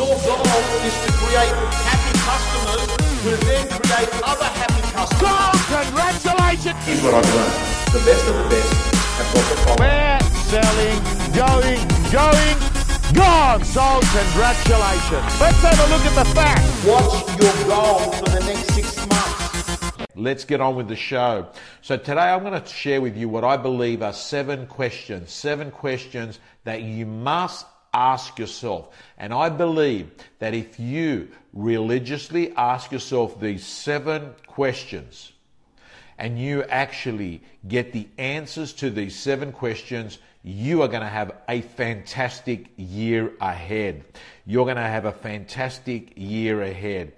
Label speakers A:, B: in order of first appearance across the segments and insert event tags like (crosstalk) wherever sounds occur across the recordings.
A: Your goal is to create happy customers who then create other happy customers.
B: So congratulations!
C: Here's what I've learned. The best of the best have got the following.
B: We're selling, going, going, gone. So Congratulations. Let's have a look at the facts.
A: What's your goal for the next six months?
D: Let's get on with the show. So today I'm going to share with you what I believe are seven questions, seven questions that you must ask yourself. And I believe that if you religiously ask yourself these seven questions and you actually get the answers to these seven questions, you are going to have a fantastic year ahead. You're going to have a fantastic year ahead.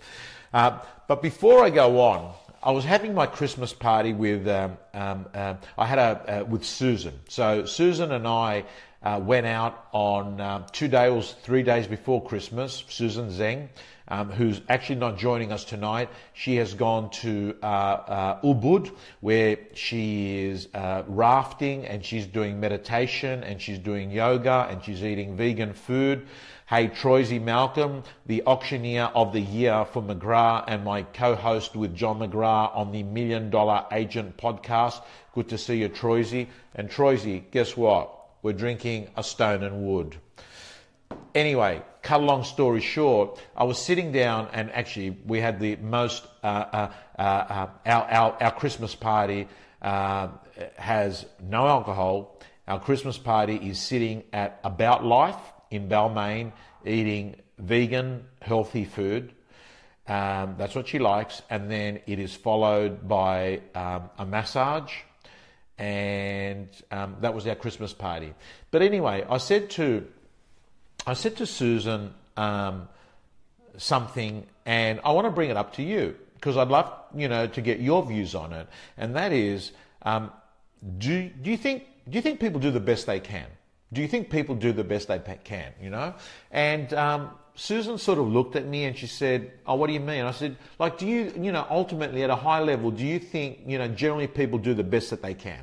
D: Uh, but before I go on, I was having my Christmas party with um, um, uh, I had a uh, with Susan. So Susan and I uh, went out on um, two days, three days before Christmas. Susan Zeng, um, who's actually not joining us tonight, she has gone to uh, uh, Ubud, where she is uh, rafting and she's doing meditation and she's doing yoga and she's eating vegan food. Hey, Troisy Malcolm, the auctioneer of the year for McGrath and my co-host with John McGrath on the Million Dollar Agent podcast. Good to see you, Troisy. And Troisy, guess what? We're drinking a stone and wood. Anyway, cut a long story short, I was sitting down and actually we had the most, uh, uh, uh, uh our, our, our Christmas party uh, has no alcohol. Our Christmas party is sitting at About Life in Balmain eating vegan, healthy food. Um, that's what she likes. And then it is followed by um, a massage and um, that was our Christmas party. But anyway, I said to I said to Susan um, something, and I want to bring it up to you because I'd love you know to get your views on it, and that is, um, do do you think do you think people do the best they can? Do you think people do the best they can? You know, and um, Susan sort of looked at me and she said, "Oh, what do you mean?" I said, "Like, do you, you know, ultimately at a high level, do you think, you know, generally people do the best that they can?"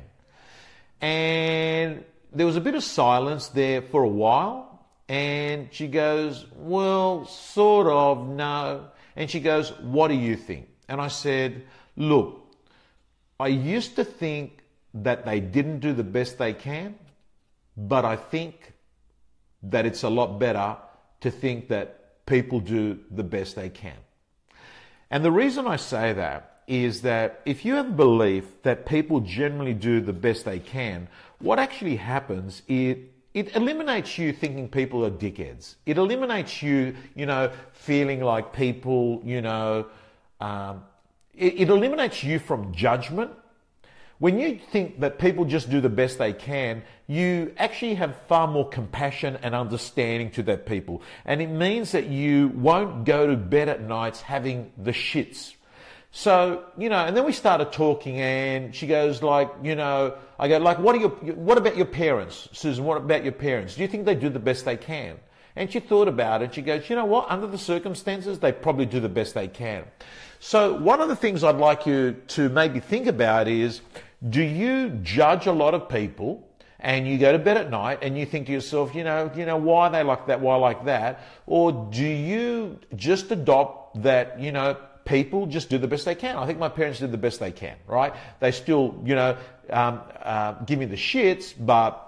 D: And there was a bit of silence there for a while. And she goes, Well, sort of, no. And she goes, What do you think? And I said, Look, I used to think that they didn't do the best they can, but I think that it's a lot better to think that people do the best they can. And the reason I say that is that if you have a belief that people generally do the best they can, what actually happens is it eliminates you thinking people are dickheads. It eliminates you, you know, feeling like people, you know, um, it, it eliminates you from judgment. When you think that people just do the best they can, you actually have far more compassion and understanding to that people. And it means that you won't go to bed at nights having the shits, so, you know, and then we started talking and she goes like, you know, I go like, what are your, what about your parents? Susan, what about your parents? Do you think they do the best they can? And she thought about it. And she goes, you know what? Under the circumstances, they probably do the best they can. So one of the things I'd like you to maybe think about is, do you judge a lot of people and you go to bed at night and you think to yourself, you know, you know, why are they like that? Why like that? Or do you just adopt that, you know, people just do the best they can. I think my parents did the best they can, right? They still, you know, um, uh, give me the shits, but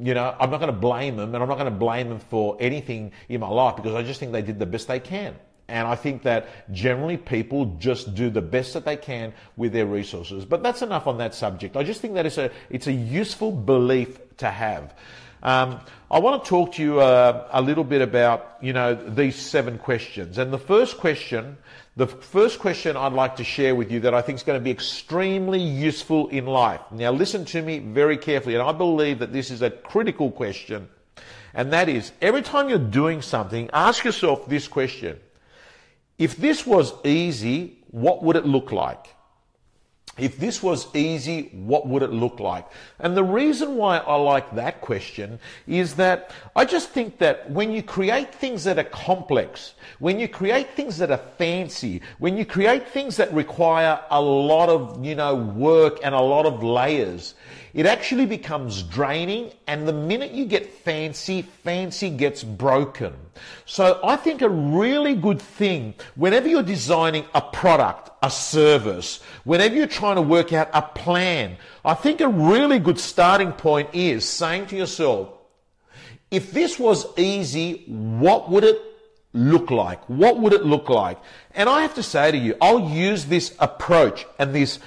D: you know, I'm not going to blame them, and I'm not going to blame them for anything in my life because I just think they did the best they can. And I think that generally people just do the best that they can with their resources. But that's enough on that subject. I just think that it's a, it's a useful belief to have. Um, I want to talk to you uh, a little bit about, you know, these seven questions. And the first question the first question I'd like to share with you that I think is going to be extremely useful in life. Now, listen to me very carefully, and I believe that this is a critical question, and that is every time you're doing something, ask yourself this question If this was easy, what would it look like? If this was easy, what would it look like? And the reason why I like that question is that I just think that when you create things that are complex, when you create things that are fancy, when you create things that require a lot of, you know, work and a lot of layers, it actually becomes draining. And the minute you get fancy, fancy gets broken. So I think a really good thing whenever you're designing a product, a service, whenever you're trying to work out a plan, I think a really good starting point is saying to yourself, if this was easy, what would it look like? What would it look like? And I have to say to you, I'll use this approach and this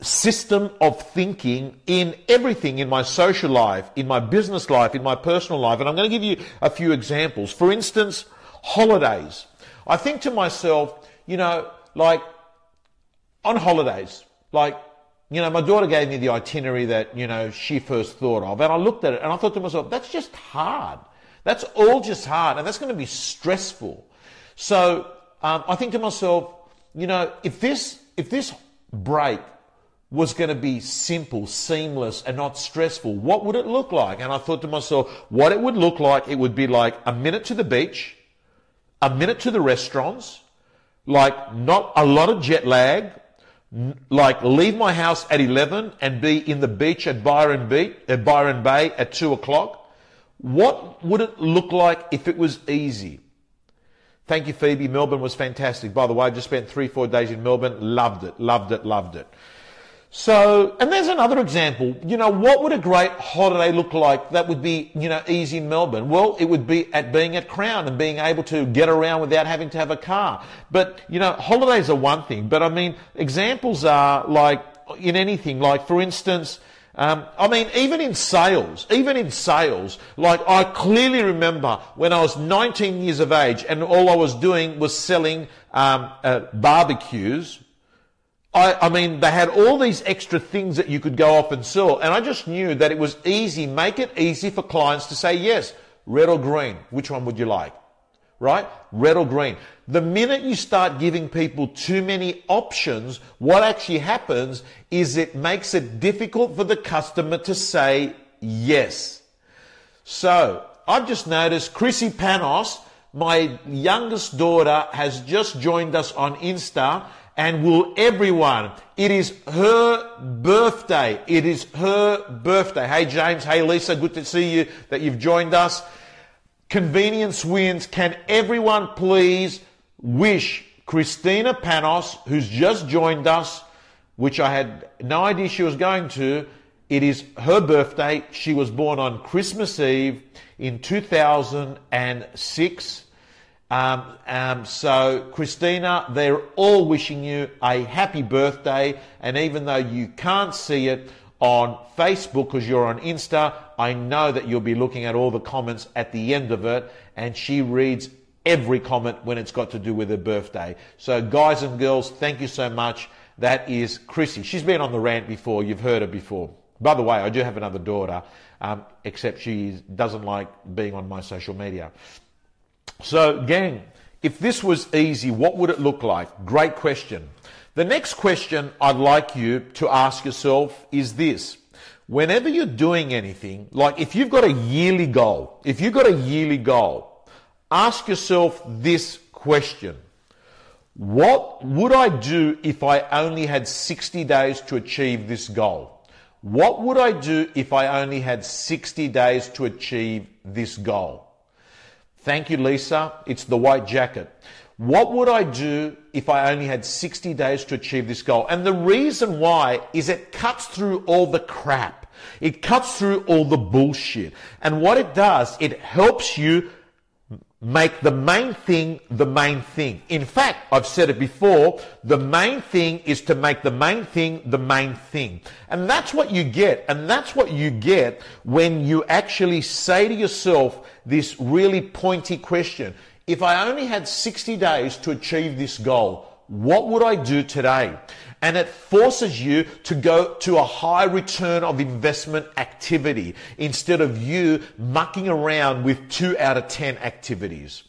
D: system of thinking in everything in my social life, in my business life, in my personal life. And I'm going to give you a few examples. For instance, holidays. I think to myself, you know, like on holidays, like, you know, my daughter gave me the itinerary that, you know, she first thought of. And I looked at it and I thought to myself, that's just hard. That's all just hard. And that's going to be stressful. So um, I think to myself, you know, if this, if this break was going to be simple, seamless, and not stressful, what would it look like? And I thought to myself, what it would look like, it would be like a minute to the beach, a minute to the restaurants, like not a lot of jet lag, like leave my house at 11 and be in the beach at Byron, Bay, at Byron Bay at 2 o'clock. What would it look like if it was easy? Thank you, Phoebe. Melbourne was fantastic. By the way, I just spent three, four days in Melbourne. Loved it, loved it, loved it. So, and there's another example. You know, what would a great holiday look like that would be, you know, easy in Melbourne? Well, it would be at being at Crown and being able to get around without having to have a car. But, you know, holidays are one thing, but I mean, examples are like in anything, like for instance, um, I mean, even in sales, even in sales, like I clearly remember when I was 19 years of age and all I was doing was selling um, uh, barbecues, I, I, mean, they had all these extra things that you could go off and sell, and I just knew that it was easy, make it easy for clients to say yes, red or green, which one would you like? Right? Red or green. The minute you start giving people too many options, what actually happens is it makes it difficult for the customer to say yes. So, I've just noticed Chrissy Panos, my youngest daughter, has just joined us on Insta and will everyone. It is her birthday. It is her birthday. Hey James, hey Lisa, good to see you that you've joined us. Convenience wins. Can everyone please wish Christina Panos, who's just joined us, which I had no idea she was going to, it is her birthday. She was born on Christmas Eve in 2006. Um, um, so, Christina, they're all wishing you a happy birthday. And even though you can't see it on Facebook because you're on Insta, I know that you'll be looking at all the comments at the end of it. And she reads every comment when it's got to do with her birthday. So, guys and girls, thank you so much. That is Chrissy. She's been on the rant before. You've heard her before. By the way, I do have another daughter, um, except she doesn't like being on my social media. So, gang, if this was easy, what would it look like? Great question. The next question I'd like you to ask yourself is this. Whenever you're doing anything, like if you've got a yearly goal, if you've got a yearly goal, ask yourself this question. What would I do if I only had 60 days to achieve this goal? What would I do if I only had 60 days to achieve this goal? Thank you, Lisa. It's the white jacket. What would I do if I only had 60 days to achieve this goal? And the reason why is it cuts through all the crap. It cuts through all the bullshit. And what it does, it helps you make the main thing the main thing. In fact, I've said it before, the main thing is to make the main thing the main thing. And that's what you get. And that's what you get when you actually say to yourself this really pointy question. If I only had 60 days to achieve this goal, what would I do today? And it forces you to go to a high return of investment activity instead of you mucking around with two out of 10 activities.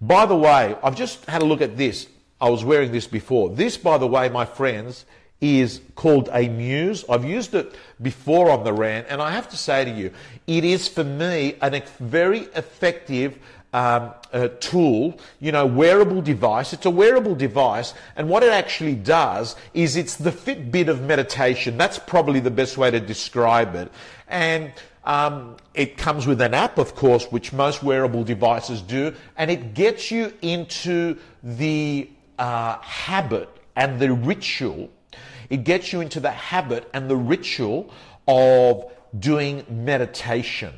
D: By the way, I've just had a look at this. I was wearing this before. This, by the way, my friends, is called a muse. I've used it before on the rant, and I have to say to you, it is for me a very effective um, tool, you know, wearable device. It's a wearable device, and what it actually does is it's the Fitbit of meditation. That's probably the best way to describe it. And um, it comes with an app, of course, which most wearable devices do, and it gets you into the uh, habit and the ritual. It gets you into the habit and the ritual of doing meditation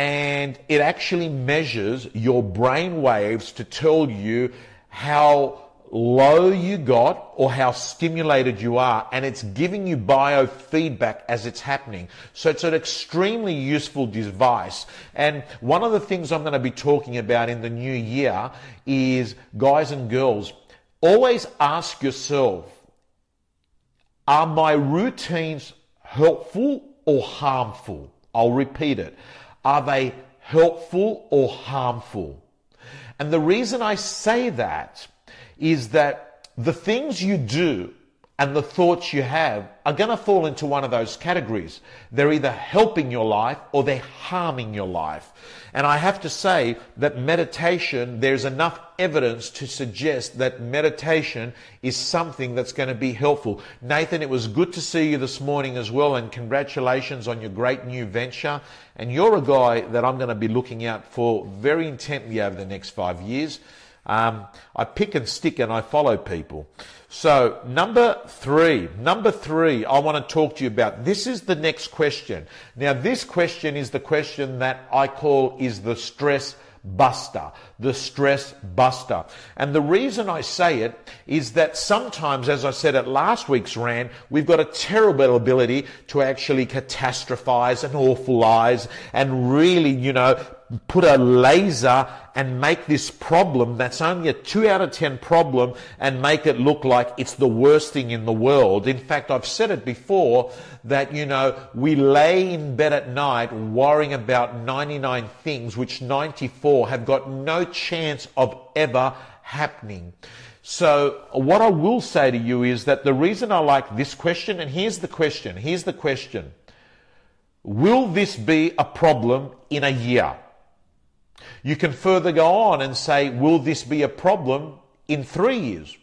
D: and it actually measures your brain waves to tell you how low you got or how stimulated you are and it's giving you biofeedback as it's happening. So it's an extremely useful device. And one of the things i'm going to be talking about in the new year is guys and girls always ask yourself are my routines helpful or harmful? I'll repeat it are they helpful or harmful? And the reason I say that is that the things you do and the thoughts you have are going to fall into one of those categories. They're either helping your life or they're harming your life. And I have to say that meditation, there's enough evidence to suggest that meditation is something that's going to be helpful. Nathan, it was good to see you this morning as well, and congratulations on your great new venture. And you're a guy that I'm going to be looking out for very intently over the next five years. Um, I pick and stick and I follow people. So, number three, number three, I want to talk to you about. This is the next question. Now, this question is the question that I call is the stress buster, the stress buster. And the reason I say it is that sometimes, as I said at last week's rant, we've got a terrible ability to actually catastrophize and awfulize and really, you know, put a laser and make this problem that's only a 2 out of 10 problem and make it look like it's the worst thing in the world. In fact, I've said it before that, you know, we lay in bed at night worrying about 99 things which 94 have got no chance of ever happening. So what I will say to you is that the reason I like this question, and here's the question, here's the question. Will this be a problem in a year? You can further go on and say, will this be a problem in three years?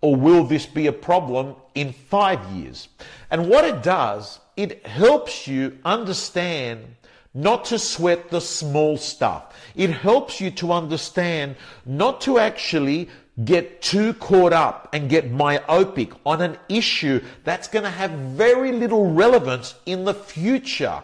D: Or will this be a problem in five years? And what it does, it helps you understand not to sweat the small stuff. It helps you to understand not to actually get too caught up and get myopic on an issue that's going to have very little relevance in the future.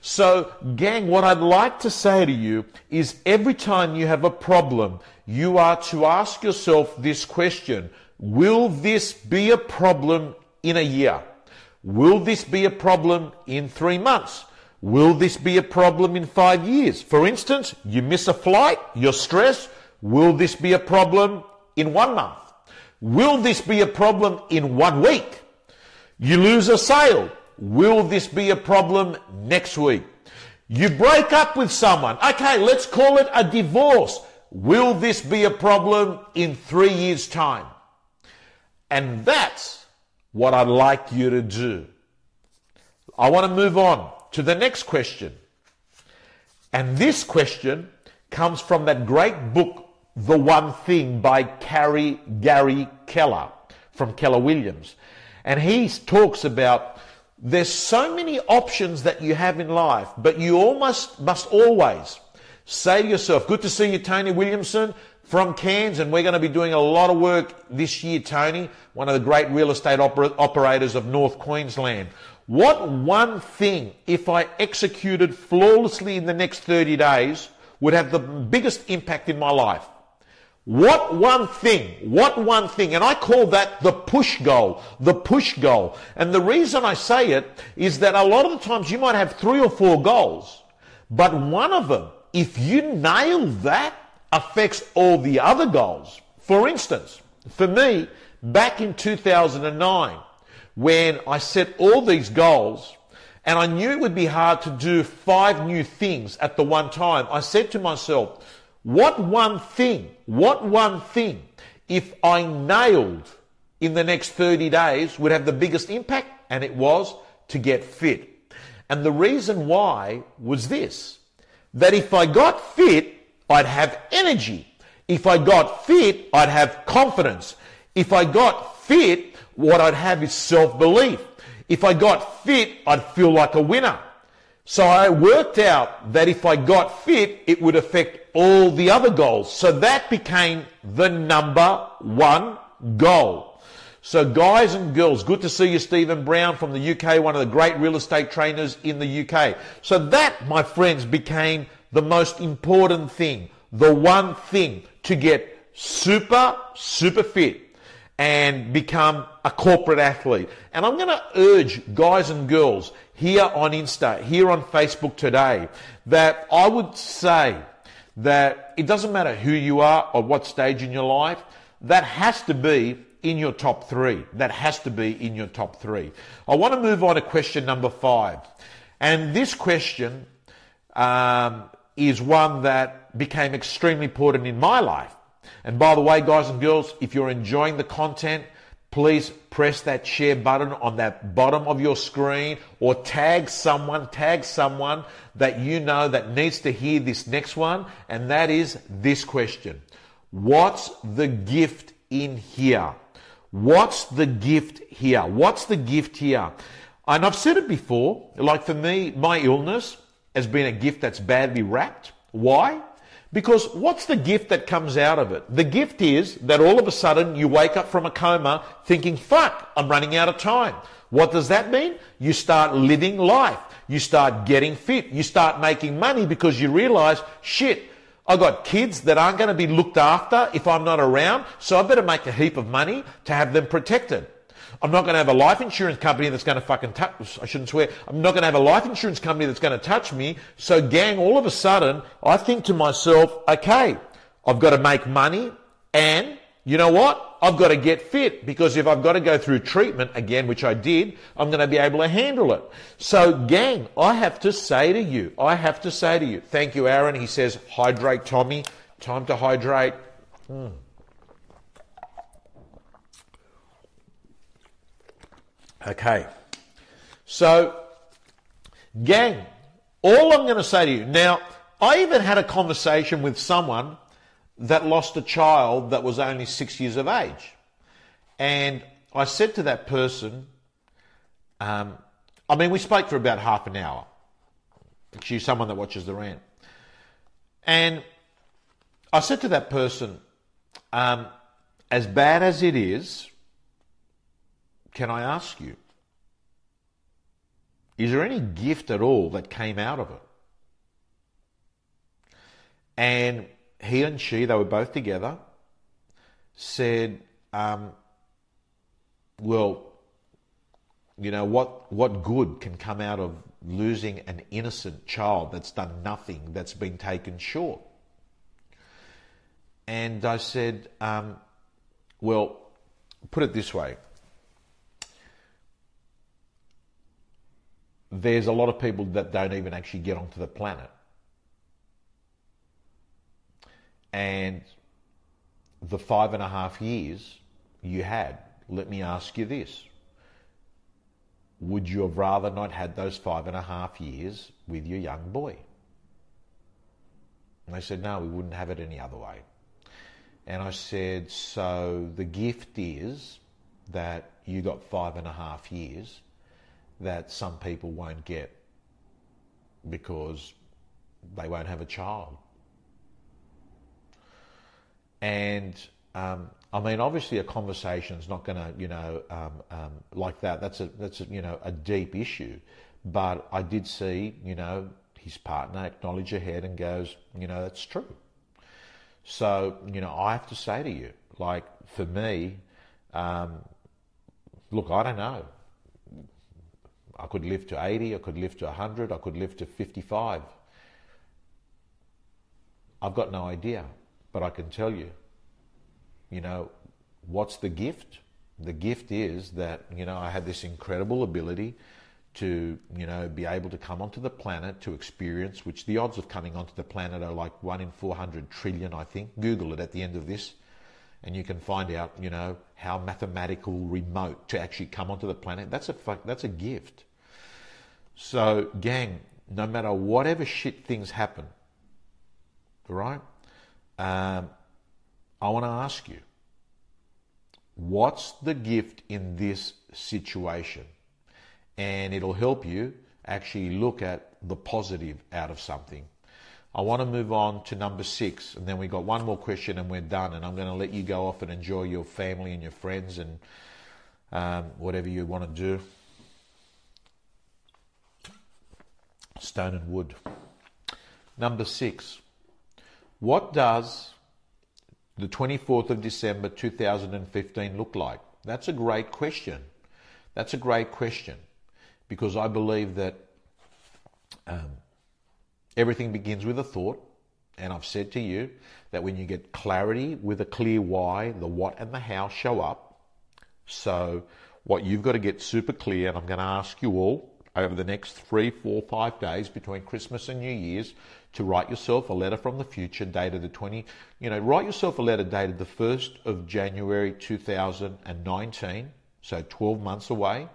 D: So, gang, what I'd like to say to you is every time you have a problem, you are to ask yourself this question Will this be a problem in a year? Will this be a problem in three months? Will this be a problem in five years? For instance, you miss a flight, you're stressed. Will this be a problem in one month? Will this be a problem in one week? You lose a sale. Will this be a problem next week? You break up with someone. Okay, let's call it a divorce. Will this be a problem in three years' time? And that's what I'd like you to do. I want to move on to the next question. And this question comes from that great book, The One Thing by Carrie Gary Keller from Keller Williams. And he talks about there's so many options that you have in life, but you almost must always say to yourself, good to see you, Tony Williamson from Cairns, and we're going to be doing a lot of work this year, Tony, one of the great real estate oper- operators of North Queensland. What one thing, if I executed flawlessly in the next 30 days, would have the biggest impact in my life? What one thing, what one thing, and I call that the push goal, the push goal. And the reason I say it is that a lot of the times you might have three or four goals, but one of them, if you nail that, affects all the other goals. For instance, for me, back in 2009, when I set all these goals, and I knew it would be hard to do five new things at the one time, I said to myself, what one thing, what one thing, if I nailed in the next 30 days would have the biggest impact? And it was to get fit. And the reason why was this that if I got fit, I'd have energy. If I got fit, I'd have confidence. If I got fit, what I'd have is self belief. If I got fit, I'd feel like a winner. So I worked out that if I got fit, it would affect all the other goals. So that became the number one goal. So guys and girls, good to see you, Stephen Brown from the UK, one of the great real estate trainers in the UK. So that, my friends, became the most important thing, the one thing to get super, super fit and become a corporate athlete. And I'm going to urge guys and girls here on Insta, here on Facebook today, that I would say that it doesn't matter who you are or what stage in your life, that has to be in your top three. That has to be in your top three. I want to move on to question number five. And this question um, is one that became extremely important in my life. And by the way, guys and girls, if you're enjoying the content, please press that share button on that bottom of your screen or tag someone, tag someone that you know that needs to hear this next one. And that is this question. What's the gift in here? What's the gift here? What's the gift here? And I've said it before, like for me, my illness has been a gift that's badly wrapped. Why? Because what's the gift that comes out of it? The gift is that all of a sudden you wake up from a coma thinking, fuck, I'm running out of time. What does that mean? You start living life. You start getting fit. You start making money because you realize, shit, I got kids that aren't going to be looked after if I'm not around, so I better make a heap of money to have them protected. I'm not going to have a life insurance company that's going to fucking touch, I shouldn't swear. I'm not going to have a life insurance company that's going to touch me. So gang, all of a sudden, I think to myself, okay, I've got to make money and you know what? I've got to get fit because if I've got to go through treatment again, which I did, I'm going to be able to handle it. So gang, I have to say to you, I have to say to you, thank you, Aaron. He says, hydrate, Tommy. Time to hydrate. Mm. Okay. So, gang, all I'm going to say to you now, I even had a conversation with someone that lost a child that was only six years of age. And I said to that person, um, I mean, we spoke for about half an hour. She's someone that watches the rant. And I said to that person, um, as bad as it is, can I ask you, is there any gift at all that came out of it? And he and she, they were both together, said, um, well, you know, what, what good can come out of losing an innocent child that's done nothing, that's been taken short? And I said, um, well, put it this way there's a lot of people that don't even actually get onto the planet. And the five and a half years you had, let me ask you this. Would you have rather not had those five and a half years with your young boy? And they said, no, we wouldn't have it any other way. And I said, so the gift is that you got five and a half years that some people won't get because they won't have a child. And um, I mean, obviously, a conversation is not going to, you know, um, um, like that. That's a that's a, you know a deep issue. But I did see, you know, his partner acknowledge ahead and goes, you know, that's true. So you know, I have to say to you, like for me, um, look, I don't know. I could live to 80, I could live to 100, I could live to 55. I've got no idea, but I can tell you, you know, what's the gift? The gift is that, you know, I have this incredible ability to, you know, be able to come onto the planet to experience, which the odds of coming onto the planet are like 1 in 400 trillion, I think. Google it at the end of this, and you can find out, you know, how mathematical remote to actually come onto the planet. That's a, that's a gift. So, gang, no matter whatever shit things happen, right? um, I want to ask you what's the gift in this situation? And it'll help you actually look at the positive out of something. I want to move on to number six, and then we got one more question and we're done. And I'm going to let you go off and enjoy your family and your friends and um, whatever you want to do. Stone and wood. Number six. What does the 24th of December 2015 look like? That's a great question. That's a great question because I believe that um, everything begins with a thought. And I've said to you that when you get clarity with a clear why, the what and the how show up. So, what you've got to get super clear, and I'm going to ask you all over the next three, four, five days between Christmas and New Year's to write yourself a letter from the future dated the 20, you know, write yourself a letter dated the 1st of January 2019, so 12 months away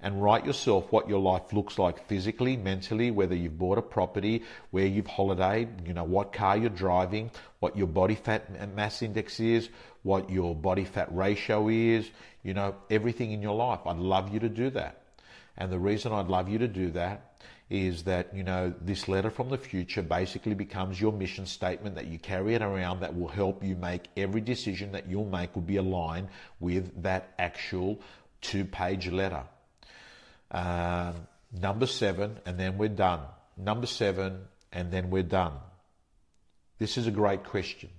D: and write yourself what your life looks like physically, mentally, whether you've bought a property, where you've holidayed, you know, what car you're driving, what your body fat mass index is, what your body fat ratio is, you know, everything in your life. I'd love you to do that. And the reason I'd love you to do that is that, you know, this letter from the future basically becomes your mission statement that you carry it around that will help you make every decision that you'll make will be aligned with that actual two page letter. Um, number seven, and then we're done. Number seven, and then we're done. This is a great question.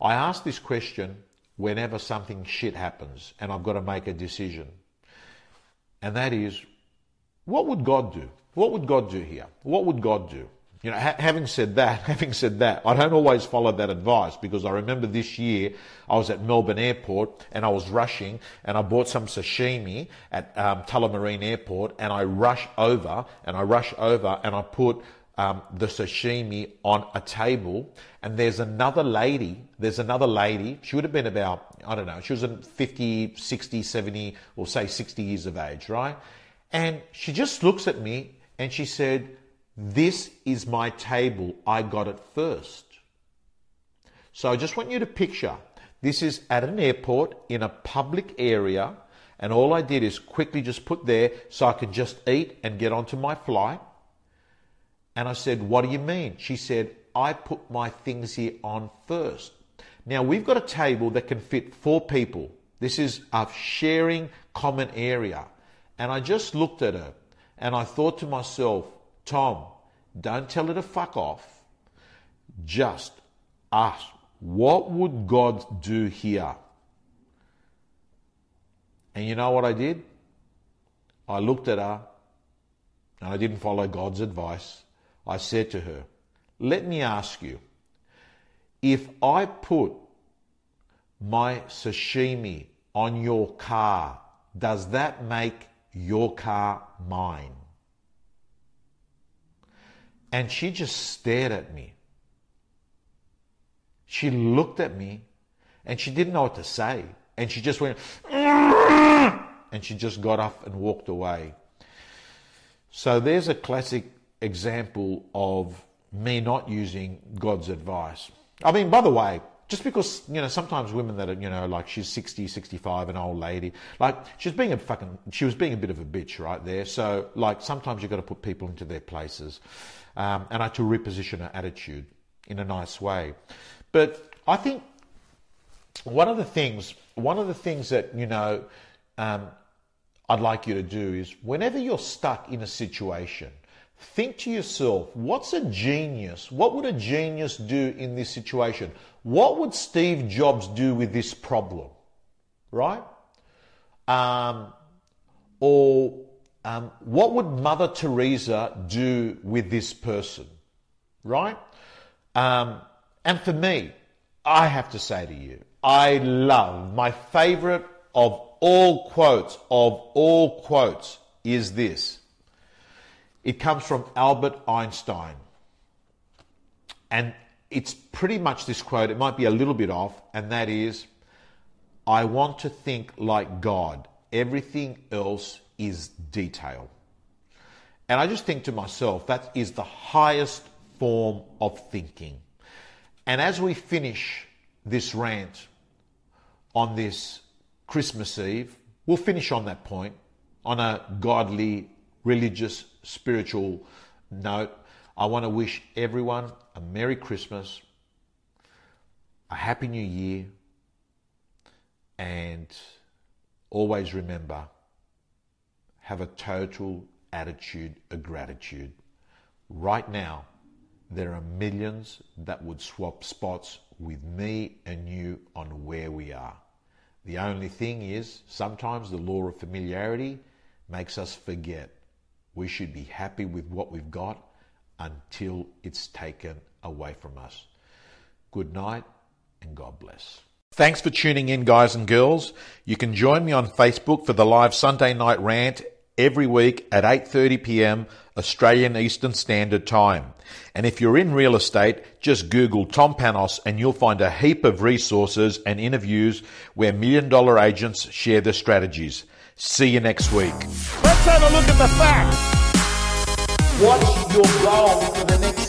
D: I ask this question whenever something shit happens and I've got to make a decision. And that is, what would God do? What would God do here? What would God do? You know, ha- having said that, (laughs) having said that, I don't always follow that advice because I remember this year I was at Melbourne Airport and I was rushing and I bought some sashimi at um, Tullamarine Airport and I rush over and I rush over and I put um, the sashimi on a table and there's another lady, there's another lady, she would have been about, I don't know, she was 50, 60, 70 or say 60 years of age, right? And she just looks at me and she said, this is my table. I got it first. So I just want you to picture this is at an airport in a public area, and all I did is quickly just put there so I could just eat and get onto my flight. And I said, What do you mean? She said, I put my things here on first. Now we've got a table that can fit four people. This is a sharing common area. And I just looked at her and I thought to myself, Tom, don't tell her to fuck off. Just ask, what would God do here? And you know what I did? I looked at her and I didn't follow God's advice. I said to her, Let me ask you, if I put my sashimi on your car, does that make your car mine? And she just stared at me. She looked at me and she didn't know what to say. And she just went, (clears throat) and she just got up and walked away. So there's a classic example of me not using God's advice. I mean, by the way, just because, you know, sometimes women that are, you know, like she's 60, 65, an old lady, like she's being a fucking, she was being a bit of a bitch right there. So, like, sometimes you've got to put people into their places um, and I to reposition her attitude in a nice way. But I think one of the things, one of the things that you know, um, I'd like you to do is whenever you're stuck in a situation, think to yourself, what's a genius? What would a genius do in this situation? What would Steve Jobs do with this problem? Right? Um, or um, what would Mother Teresa do with this person? Right? Um, and for me, I have to say to you, I love my favorite of all quotes, of all quotes, is this. It comes from Albert Einstein. And it's pretty much this quote, it might be a little bit off, and that is I want to think like God. Everything else is detail. And I just think to myself, that is the highest form of thinking. And as we finish this rant on this Christmas Eve, we'll finish on that point on a godly, religious, spiritual note. I want to wish everyone a Merry Christmas, a Happy New Year, and always remember have a total attitude of gratitude. Right now, there are millions that would swap spots with me and you on where we are. The only thing is, sometimes the law of familiarity makes us forget we should be happy with what we've got until it's taken away from us. Good night and God bless. Thanks for tuning in, guys and girls. You can join me on Facebook for the live Sunday night rant every week at 8:30 p.m. Australian Eastern Standard Time. And if you're in real estate, just Google Tom Panos and you'll find a heap of resources and interviews where million dollar agents share their strategies. See you next week.
B: Let's have a look at the facts.
A: What's your goal for the next